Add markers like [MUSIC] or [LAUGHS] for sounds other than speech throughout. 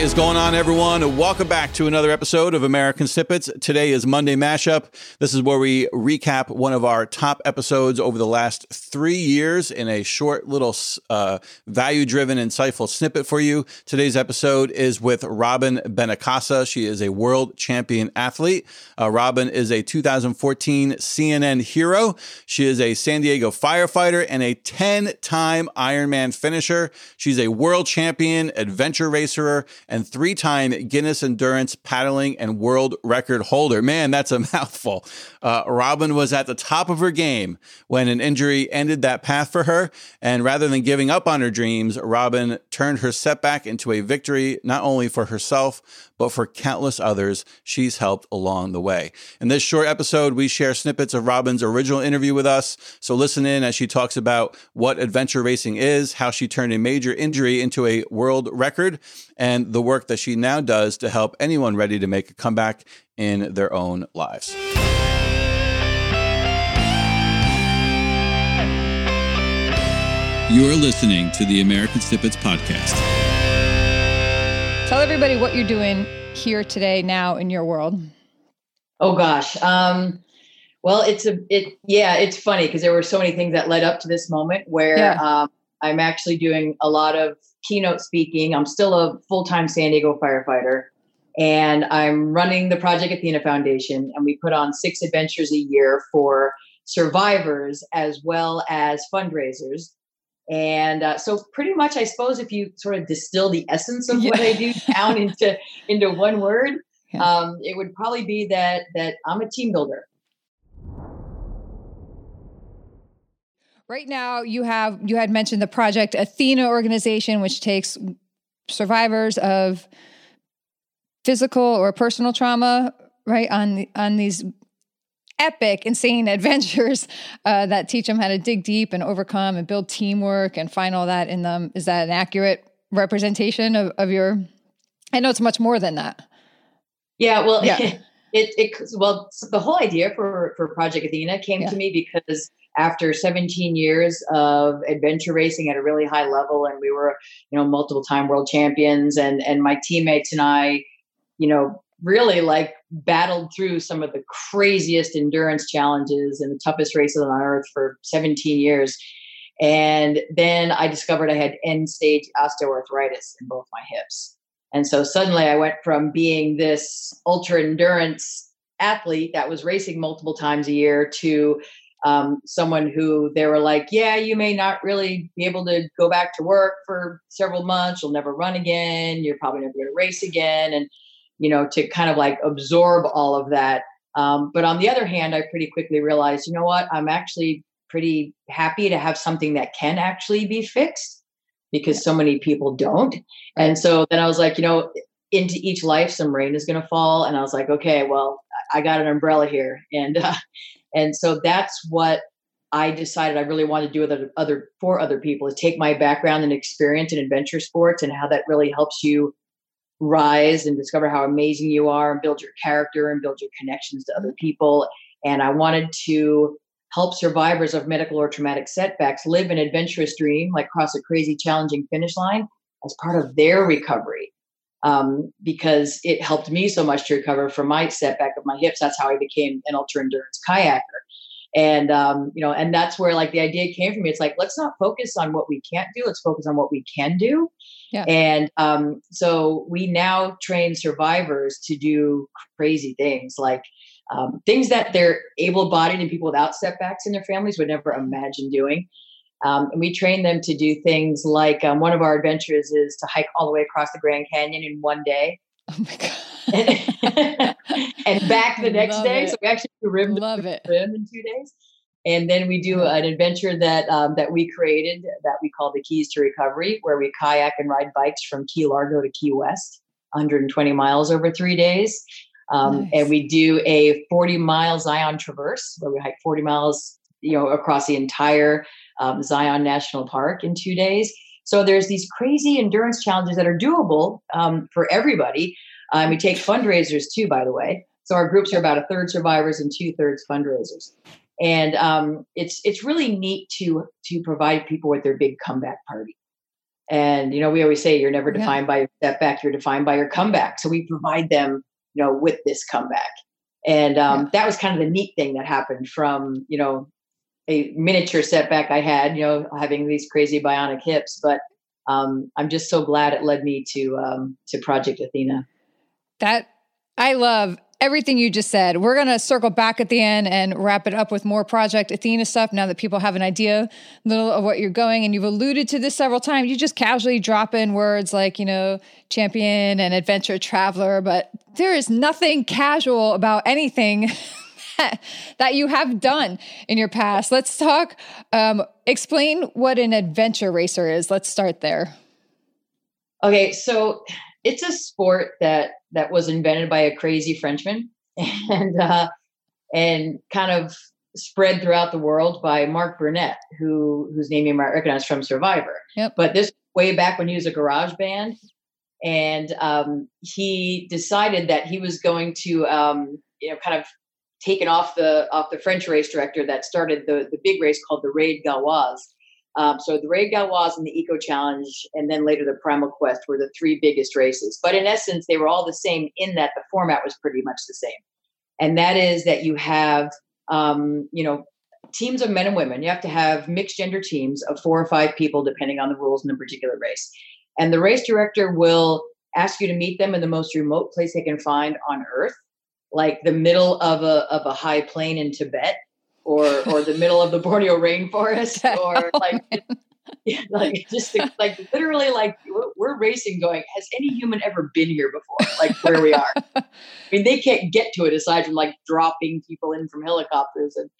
is going on, everyone? Welcome back to another episode of American Snippets. Today is Monday Mashup. This is where we recap one of our top episodes over the last three years in a short little uh, value driven, insightful snippet for you. Today's episode is with Robin Benincasa. She is a world champion athlete. Uh, Robin is a 2014 CNN hero. She is a San Diego firefighter and a 10 time Ironman finisher. She's a world champion, adventure racer and three time Guinness Endurance paddling and world record holder. Man, that's a [LAUGHS] mouthful. Uh, Robin was at the top of her game when an injury ended that path for her. And rather than giving up on her dreams, Robin turned her setback into a victory, not only for herself, but for countless others she's helped along the way. In this short episode, we share snippets of Robin's original interview with us. So listen in as she talks about what adventure racing is, how she turned a major injury into a world record, and the work that she now does to help anyone ready to make a comeback in their own lives. You're listening to the American Snippets Podcast. Tell everybody what you're doing here today, now in your world. Oh gosh. Um, well, it's a it yeah, it's funny because there were so many things that led up to this moment where yeah. um, I'm actually doing a lot of keynote speaking. I'm still a full time San Diego firefighter, and I'm running the Project Athena Foundation, and we put on six adventures a year for survivors as well as fundraisers. And uh, so, pretty much, I suppose, if you sort of distill the essence of yeah. what I do down into into one word, [LAUGHS] yeah. um, it would probably be that that I'm a team builder. Right now, you have you had mentioned the Project Athena organization, which takes survivors of physical or personal trauma, right on the, on these epic, insane [LAUGHS] adventures uh, that teach them how to dig deep and overcome and build teamwork and find all that in them. Is that an accurate representation of, of your? I know it's much more than that. Yeah, well, yeah. [LAUGHS] it, it well, the whole idea for for Project Athena came yeah. to me because after 17 years of adventure racing at a really high level and we were you know multiple time world champions and and my teammates and i you know really like battled through some of the craziest endurance challenges and the toughest races on earth for 17 years. And then i discovered i had end stage osteoarthritis in both my hips. And so suddenly i went from being this ultra endurance athlete that was racing multiple times a year to um, someone who they were like, yeah, you may not really be able to go back to work for several months. You'll never run again. You're probably never going to race again. And, you know, to kind of like absorb all of that. Um, but on the other hand, I pretty quickly realized, you know what? I'm actually pretty happy to have something that can actually be fixed because so many people don't. And so then I was like, you know, into each life, some rain is going to fall. And I was like, okay, well, I got an umbrella here. And, uh, and so that's what I decided I really wanted to do with other, other for other people is take my background and experience in adventure sports and how that really helps you rise and discover how amazing you are and build your character and build your connections to other people. And I wanted to help survivors of medical or traumatic setbacks live an adventurous dream, like cross a crazy, challenging finish line as part of their recovery um, because it helped me so much to recover from my setback of my hips. That's how I became an ultra endurance kayaker. And um, you know, and that's where like the idea came from me. It's like let's not focus on what we can't do. Let's focus on what we can do. Yeah. And um, so we now train survivors to do crazy things like um, things that they're able-bodied and people without setbacks in their families would never imagine doing. Um, and we train them to do things like um, one of our adventures is to hike all the way across the Grand Canyon in one day. Oh my god! [LAUGHS] and, back the next day. It. So we actually do rim Love it. rim in two days. And then we do an adventure that um, that we created that we call the Keys to Recovery, where we kayak and ride bikes from Key Largo to Key West, 120 miles over three days. Um, nice. And we do a 40 mile Zion Traverse, where we hike 40 miles, you know, across the entire um, Zion National Park in two days. So there's these crazy endurance challenges that are doable um, for everybody. Um, we take fundraisers too, by the way. So our groups are about a third survivors and two thirds fundraisers, and um, it's it's really neat to to provide people with their big comeback party. And you know, we always say you're never defined yeah. by your setback; you're defined by your comeback. So we provide them, you know, with this comeback. And um, yeah. that was kind of the neat thing that happened from you know a miniature setback I had, you know, having these crazy bionic hips. But um, I'm just so glad it led me to um, to Project Athena. That I love everything you just said. We're going to circle back at the end and wrap it up with more Project Athena stuff now that people have an idea little of what you're going. And you've alluded to this several times. You just casually drop in words like, you know, champion and adventure traveler, but there is nothing casual about anything. [LAUGHS] [LAUGHS] that you have done in your past. Let's talk. Um, explain what an adventure racer is. Let's start there. Okay, so it's a sport that that was invented by a crazy Frenchman [LAUGHS] and uh, and kind of spread throughout the world by Mark Burnett, who whose name you might recognize from Survivor. Yep. But this way back when he was a garage band, and um, he decided that he was going to um, you know kind of taken off the off the French race director that started the the big race called the Raid Gauloise. Um, so the Raid Gauloise and the Eco Challenge, and then later the Primal Quest were the three biggest races. But in essence, they were all the same in that the format was pretty much the same, and that is that you have um, you know teams of men and women. You have to have mixed gender teams of four or five people, depending on the rules in the particular race. And the race director will ask you to meet them in the most remote place they can find on Earth like the middle of a of a high plain in Tibet or or the middle of the Borneo rainforest [LAUGHS] or like yeah, like just like literally like we're racing going has any human ever been here before? Like where we are. [LAUGHS] I mean they can't get to it aside from like dropping people in from helicopters and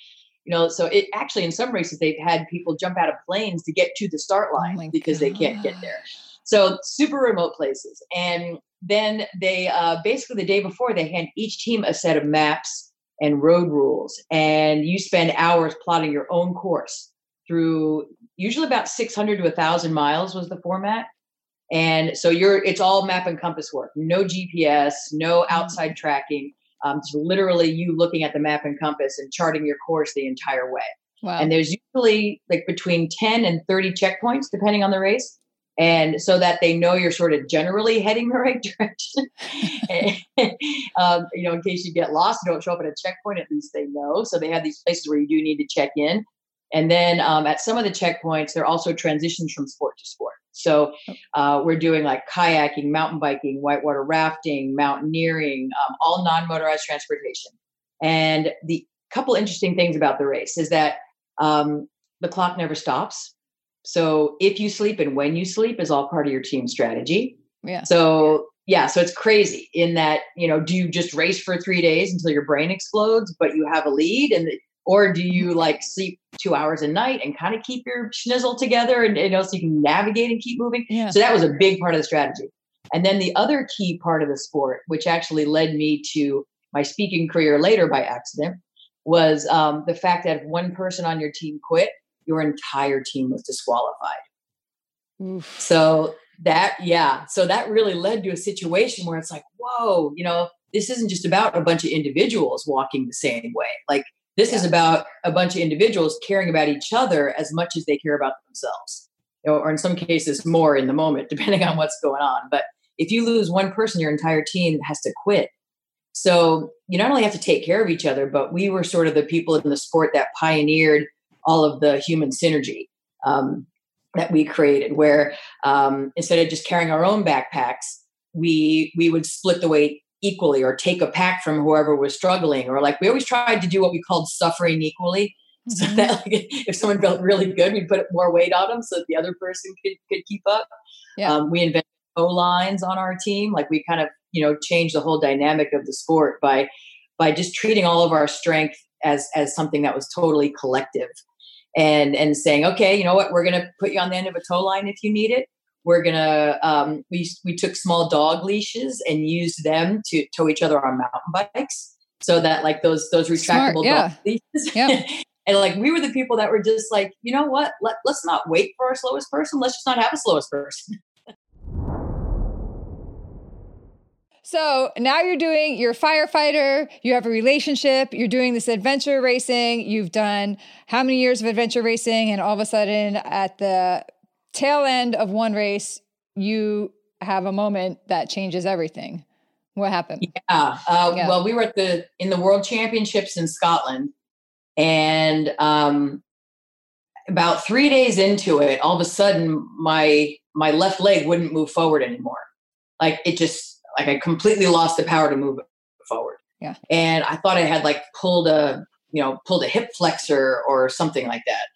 you know so it actually in some races they've had people jump out of planes to get to the start line oh because God. they can't get there. so super remote places. And then they uh, basically the day before they hand each team a set of maps and road rules. And you spend hours plotting your own course through usually about 600 to 1000 miles was the format. And so you're it's all map and compass work. No gps no mm-hmm. outside tracking. Um, it's literally you looking at the map and compass and charting your course the entire way. Wow. and there's usually like between 10 and 30 checkpoints depending on the race and so that they know you're sort of generally heading the right [LAUGHS] direction. um, you know, in case you get lost, you don't show up at a checkpoint, at least they know. So they have these places where you do need to check in. And then um, at some of the checkpoints, there are also transitions from sport to sport. So uh, we're doing like kayaking, mountain biking, whitewater rafting, mountaineering, um, all non motorized transportation. And the couple interesting things about the race is that um, the clock never stops. So if you sleep and when you sleep is all part of your team strategy. Yeah. So yeah, so it's crazy in that, you know, do you just race for three days until your brain explodes, but you have a lead and or do you like sleep two hours a night and kind of keep your schnizzle together and you know so you can navigate and keep moving? Yeah. So that was a big part of the strategy. And then the other key part of the sport, which actually led me to my speaking career later by accident, was um, the fact that if one person on your team quit, your entire team was disqualified. Oof. So that, yeah. So that really led to a situation where it's like, whoa, you know, this isn't just about a bunch of individuals walking the same way. Like, this yeah. is about a bunch of individuals caring about each other as much as they care about themselves, you know, or in some cases more in the moment, [LAUGHS] depending on what's going on. But if you lose one person, your entire team has to quit. So you not only have to take care of each other, but we were sort of the people in the sport that pioneered all of the human synergy um, that we created, where um, instead of just carrying our own backpacks, we we would split the weight equally or take a pack from whoever was struggling or like we always tried to do what we called suffering equally [LAUGHS] so mm-hmm. that like, if someone felt really good we'd put more weight on them so that the other person could, could keep up yeah. Um, we invented o lines on our team like we kind of you know changed the whole dynamic of the sport by by just treating all of our strength as as something that was totally collective and and saying, okay, you know what, we're going to put you on the end of a tow line if you need it. We're gonna um, we we took small dog leashes and used them to tow each other on mountain bikes, so that like those those retractable Smart, yeah. dog leashes. Yep. [LAUGHS] and like we were the people that were just like, you know what, Let, let's not wait for our slowest person. Let's just not have a slowest person. So now you're doing, you're a firefighter, you have a relationship, you're doing this adventure racing. You've done how many years of adventure racing? And all of a sudden, at the tail end of one race, you have a moment that changes everything. What happened? Yeah. Uh, yeah. Well, we were at the in the World Championships in Scotland, and um, about three days into it, all of a sudden my my left leg wouldn't move forward anymore. Like it just like I completely lost the power to move forward. Yeah. And I thought I had like pulled a you know pulled a hip flexor or something like that.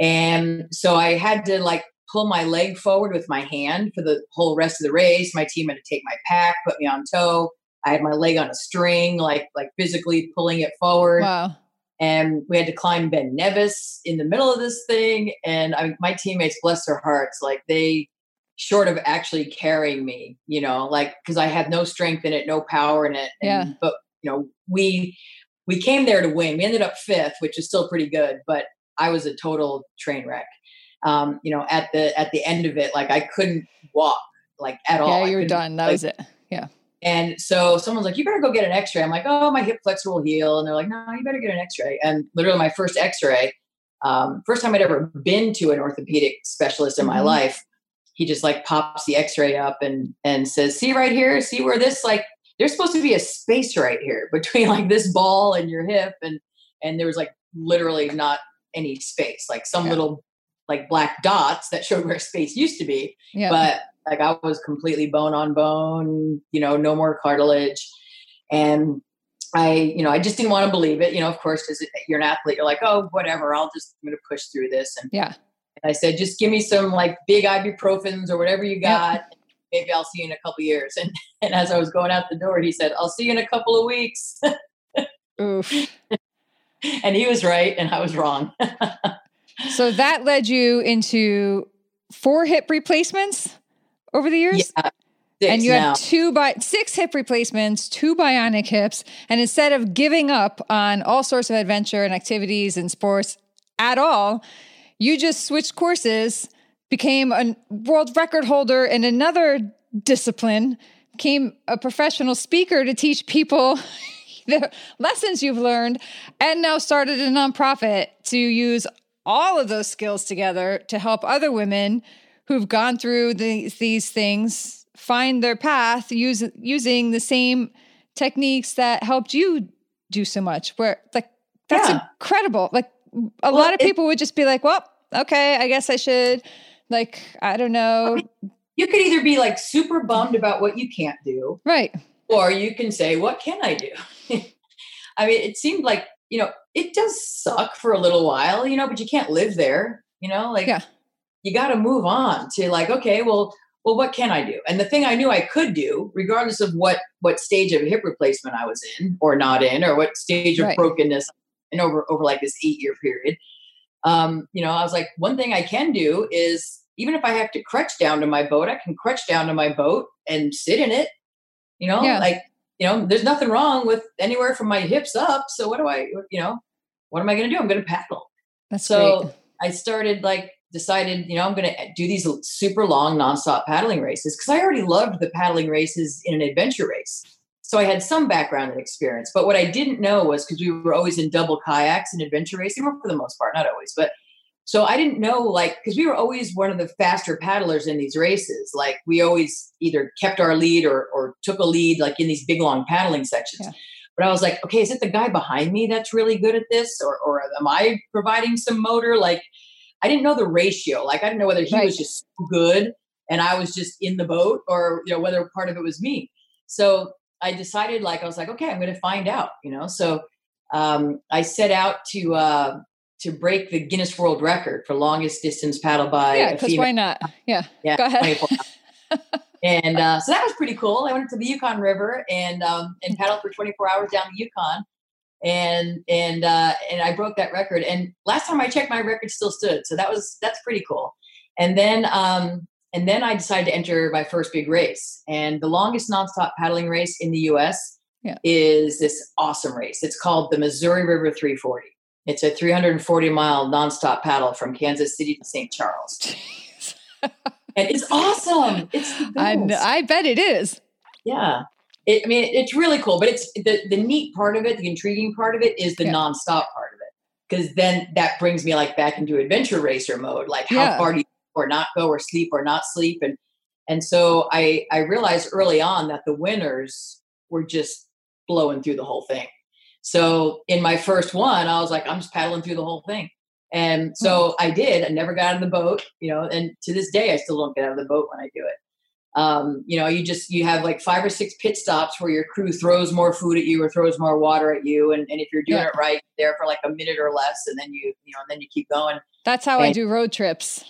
And so I had to like pull my leg forward with my hand for the whole rest of the race. My team had to take my pack, put me on tow. I had my leg on a string, like like physically pulling it forward. Wow. And we had to climb Ben Nevis in the middle of this thing. And I, my teammates, bless their hearts, like they, short of actually carrying me, you know, like because I had no strength in it, no power in it. And, yeah. But you know, we we came there to win. We ended up fifth, which is still pretty good. But I was a total train wreck um, you know, at the at the end of it, like I couldn't walk like at all. Yeah, you were done. That like, was it. Yeah. And so someone's like, "You better go get an X-ray." I'm like, "Oh, my hip flexor will heal," and they're like, "No, you better get an X-ray." And literally, my first X-ray, um, first time I'd ever been to an orthopedic specialist in mm-hmm. my life, he just like pops the X-ray up and and says, "See right here, see where this like there's supposed to be a space right here [LAUGHS] between like this ball and your hip, and and there was like literally not any space, like some yeah. little like black dots that showed where space used to be. Yeah. But like I was completely bone on bone, you know, no more cartilage. And I, you know, I just didn't want to believe it. You know, of course, because you're an athlete, you're like, oh, whatever, I'll just, I'm to push through this. And yeah. And I said, just give me some like big ibuprofens or whatever you got. Yep. Maybe I'll see you in a couple years. [LAUGHS] And, and as I was going out the door, he said, I'll see you in a couple of weeks. [LAUGHS] Oof. and he was right and I was wrong. [LAUGHS] so that led you into four hip replacements over the years? Yeah. and you now. had two by six hip replacements, two bionic hips, and instead of giving up on all sorts of adventure and activities and sports at all, you just switched courses, became a world record holder in another discipline, became a professional speaker to teach people [LAUGHS] the lessons you've learned, and now started a nonprofit to use all of those skills together to help other women who've gone through these, these things find their path use, using the same techniques that helped you do so much where like that's yeah. incredible like a well, lot of people would just be like well okay i guess i should like i don't know you could either be like super bummed about what you can't do right or you can say what can i do [LAUGHS] i mean it seemed like you know, it does suck for a little while, you know, but you can't live there, you know, like yeah. you got to move on to like, okay, well, well, what can I do? And the thing I knew I could do, regardless of what what stage of hip replacement I was in or not in, or what stage of right. brokenness and over over like this eight year period, um, you know, I was like, one thing I can do is even if I have to crutch down to my boat, I can crutch down to my boat and sit in it. You know, yeah. like you know, there's nothing wrong with anywhere from my hips up. So what do I, you know, what am I going to do? I'm going to paddle. That's so great. I started like decided, you know, I'm going to do these super long nonstop paddling races because I already loved the paddling races in an adventure race. So I had some background and experience, but what I didn't know was because we were always in double kayaks and adventure racing, for the most part, not always, but so I didn't know, like, because we were always one of the faster paddlers in these races. Like, we always either kept our lead or, or took a lead, like in these big, long paddling sections. Yeah. But I was like, okay, is it the guy behind me that's really good at this? Or, or am I providing some motor? Like, I didn't know the ratio. Like, I didn't know whether he right. was just so good and I was just in the boat or, you know, whether part of it was me. So I decided, like, I was like, okay, I'm going to find out, you know? So um, I set out to, uh, to break the Guinness World Record for longest distance paddle by. Yeah, because why not? Yeah, yeah. Go ahead. [LAUGHS] and uh, so that was pretty cool. I went to the Yukon River and um, and paddled for 24 hours down the Yukon, and and uh, and I broke that record. And last time I checked, my record still stood. So that was that's pretty cool. And then um, and then I decided to enter my first big race. And the longest nonstop paddling race in the U.S. Yeah. is this awesome race. It's called the Missouri River 340. It's a 340 mile nonstop paddle from Kansas City to St. Charles. and it's awesome. It's I, I bet it is. Yeah. It, I mean, it's really cool, but it's the, the neat part of it, the intriguing part of it is the yeah. nonstop part of it. Because then that brings me like back into adventure racer mode. Like, how yeah. far do you or not go or sleep or not sleep. And and so i i realized early on that the winners were just blowing through the whole thing. So in my first one i was like i'm just paddling through the whole thing. And so hmm. i did. I never got out of the boat you know and to this day i still don't get out of the boat when i do it. Um, you know you just you have like five or six pit stops where your crew throws more food at you or throws more water at you. And, and if you're doing yeah. it right there for like a minute or less and then you you know and then you keep going. That's how and, i do road trips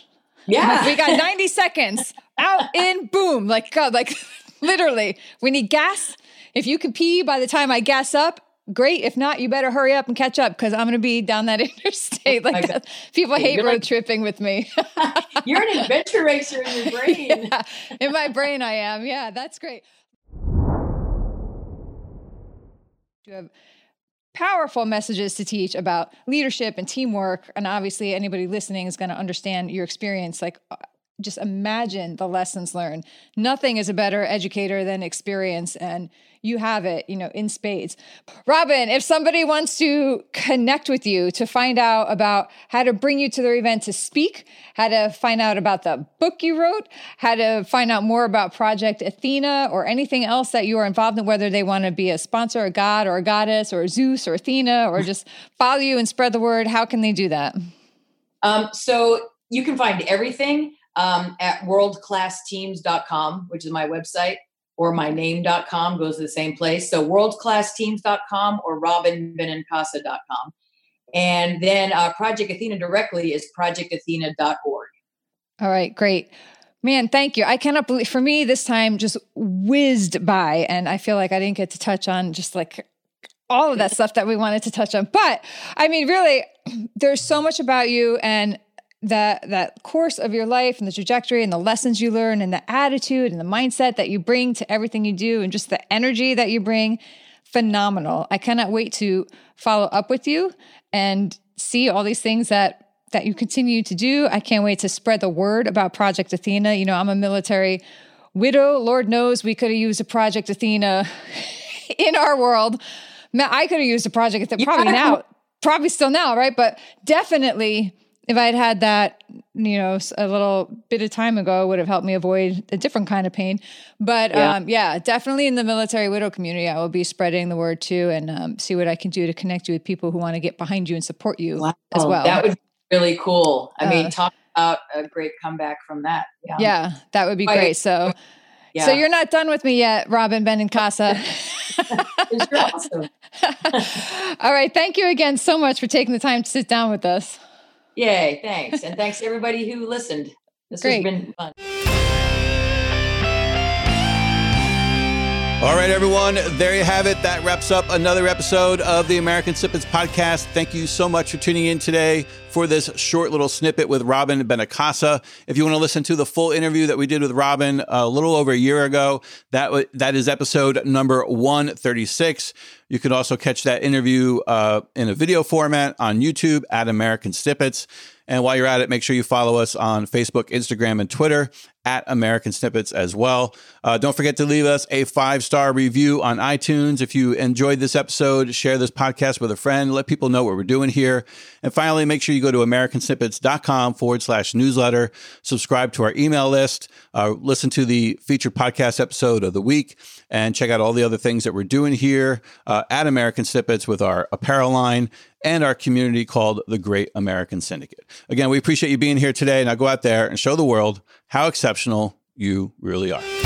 yeah we got 90 seconds out in boom like god like [LAUGHS] literally we need gas if you can pee by the time i gas up great. If not, you better hurry up and catch up because I'm going to be down that [LAUGHS] interstate. Like that. people hate You're road like, tripping with me. [LAUGHS] You're an adventure racer in your brain. Yeah, in my brain, I am. Yeah, that's great. Do you have powerful messages to teach about leadership and teamwork. And obviously, anybody listening is going to understand your experience. Like, just imagine the lessons learned. Nothing is a better educator than experience. And you have it, you know, in spades. Robin, if somebody wants to connect with you to find out about how to bring you to their event to speak, how to find out about the book you wrote, how to find out more about Project Athena or anything else that you are involved in, whether they want to be a sponsor, a god or a goddess or Zeus or Athena or just follow you and spread the word, how can they do that? Um, so you can find everything um, at worldclassteams.com, which is my website or myname.com goes to the same place. So worldclassteams.com or robinbenincasa.com. And then uh, Project Athena directly is projectathena.org. All right, great. Man, thank you. I cannot believe for me this time just whizzed by and I feel like I didn't get to touch on just like all of that [LAUGHS] stuff that we wanted to touch on. But I mean, really, there's so much about you and that that course of your life and the trajectory and the lessons you learn and the attitude and the mindset that you bring to everything you do and just the energy that you bring phenomenal. I cannot wait to follow up with you and see all these things that that you continue to do. I can't wait to spread the word about project athena. You know i'm a military widow. Lord knows we could have used a project athena [LAUGHS] in our world. I could have used a project athena probably now probably still now right? But definitely if I had had that, you know, a little bit of time ago, would have helped me avoid a different kind of pain. But yeah, um, yeah definitely in the military widow community, I will be spreading the word too and um, see what I can do to connect you with people who want to get behind you and support you wow. as well. That would be really cool. I uh, mean, talk about a great comeback from that. Yeah, yeah that would be great. So, yeah. So you're not done with me yet, Robin Benincasa. [LAUGHS] awesome. [LAUGHS] All right. Thank you again so much for taking the time to sit down with us. Yay, thanks. and thanks to everybody who listened. This Great. has been fun. All right, everyone. There you have it. That wraps up another episode of the American Snippets podcast. Thank you so much for tuning in today for this short little snippet with Robin Benincasa. If you want to listen to the full interview that we did with Robin a little over a year ago, that w- that is episode number 136. You can also catch that interview uh, in a video format on YouTube at American Snippets. And while you're at it, make sure you follow us on Facebook, Instagram, and Twitter at American Snippets as well. Uh, don't forget to leave us a five star review on iTunes. If you enjoyed this episode, share this podcast with a friend. Let people know what we're doing here. And finally, make sure you go to AmericanSnippets.com forward slash newsletter, subscribe to our email list, uh, listen to the featured podcast episode of the week, and check out all the other things that we're doing here uh, at American Snippets with our apparel line and our community called the Great American Syndicate. Again, we appreciate you being here today. Now go out there and show the world how exceptional you really are.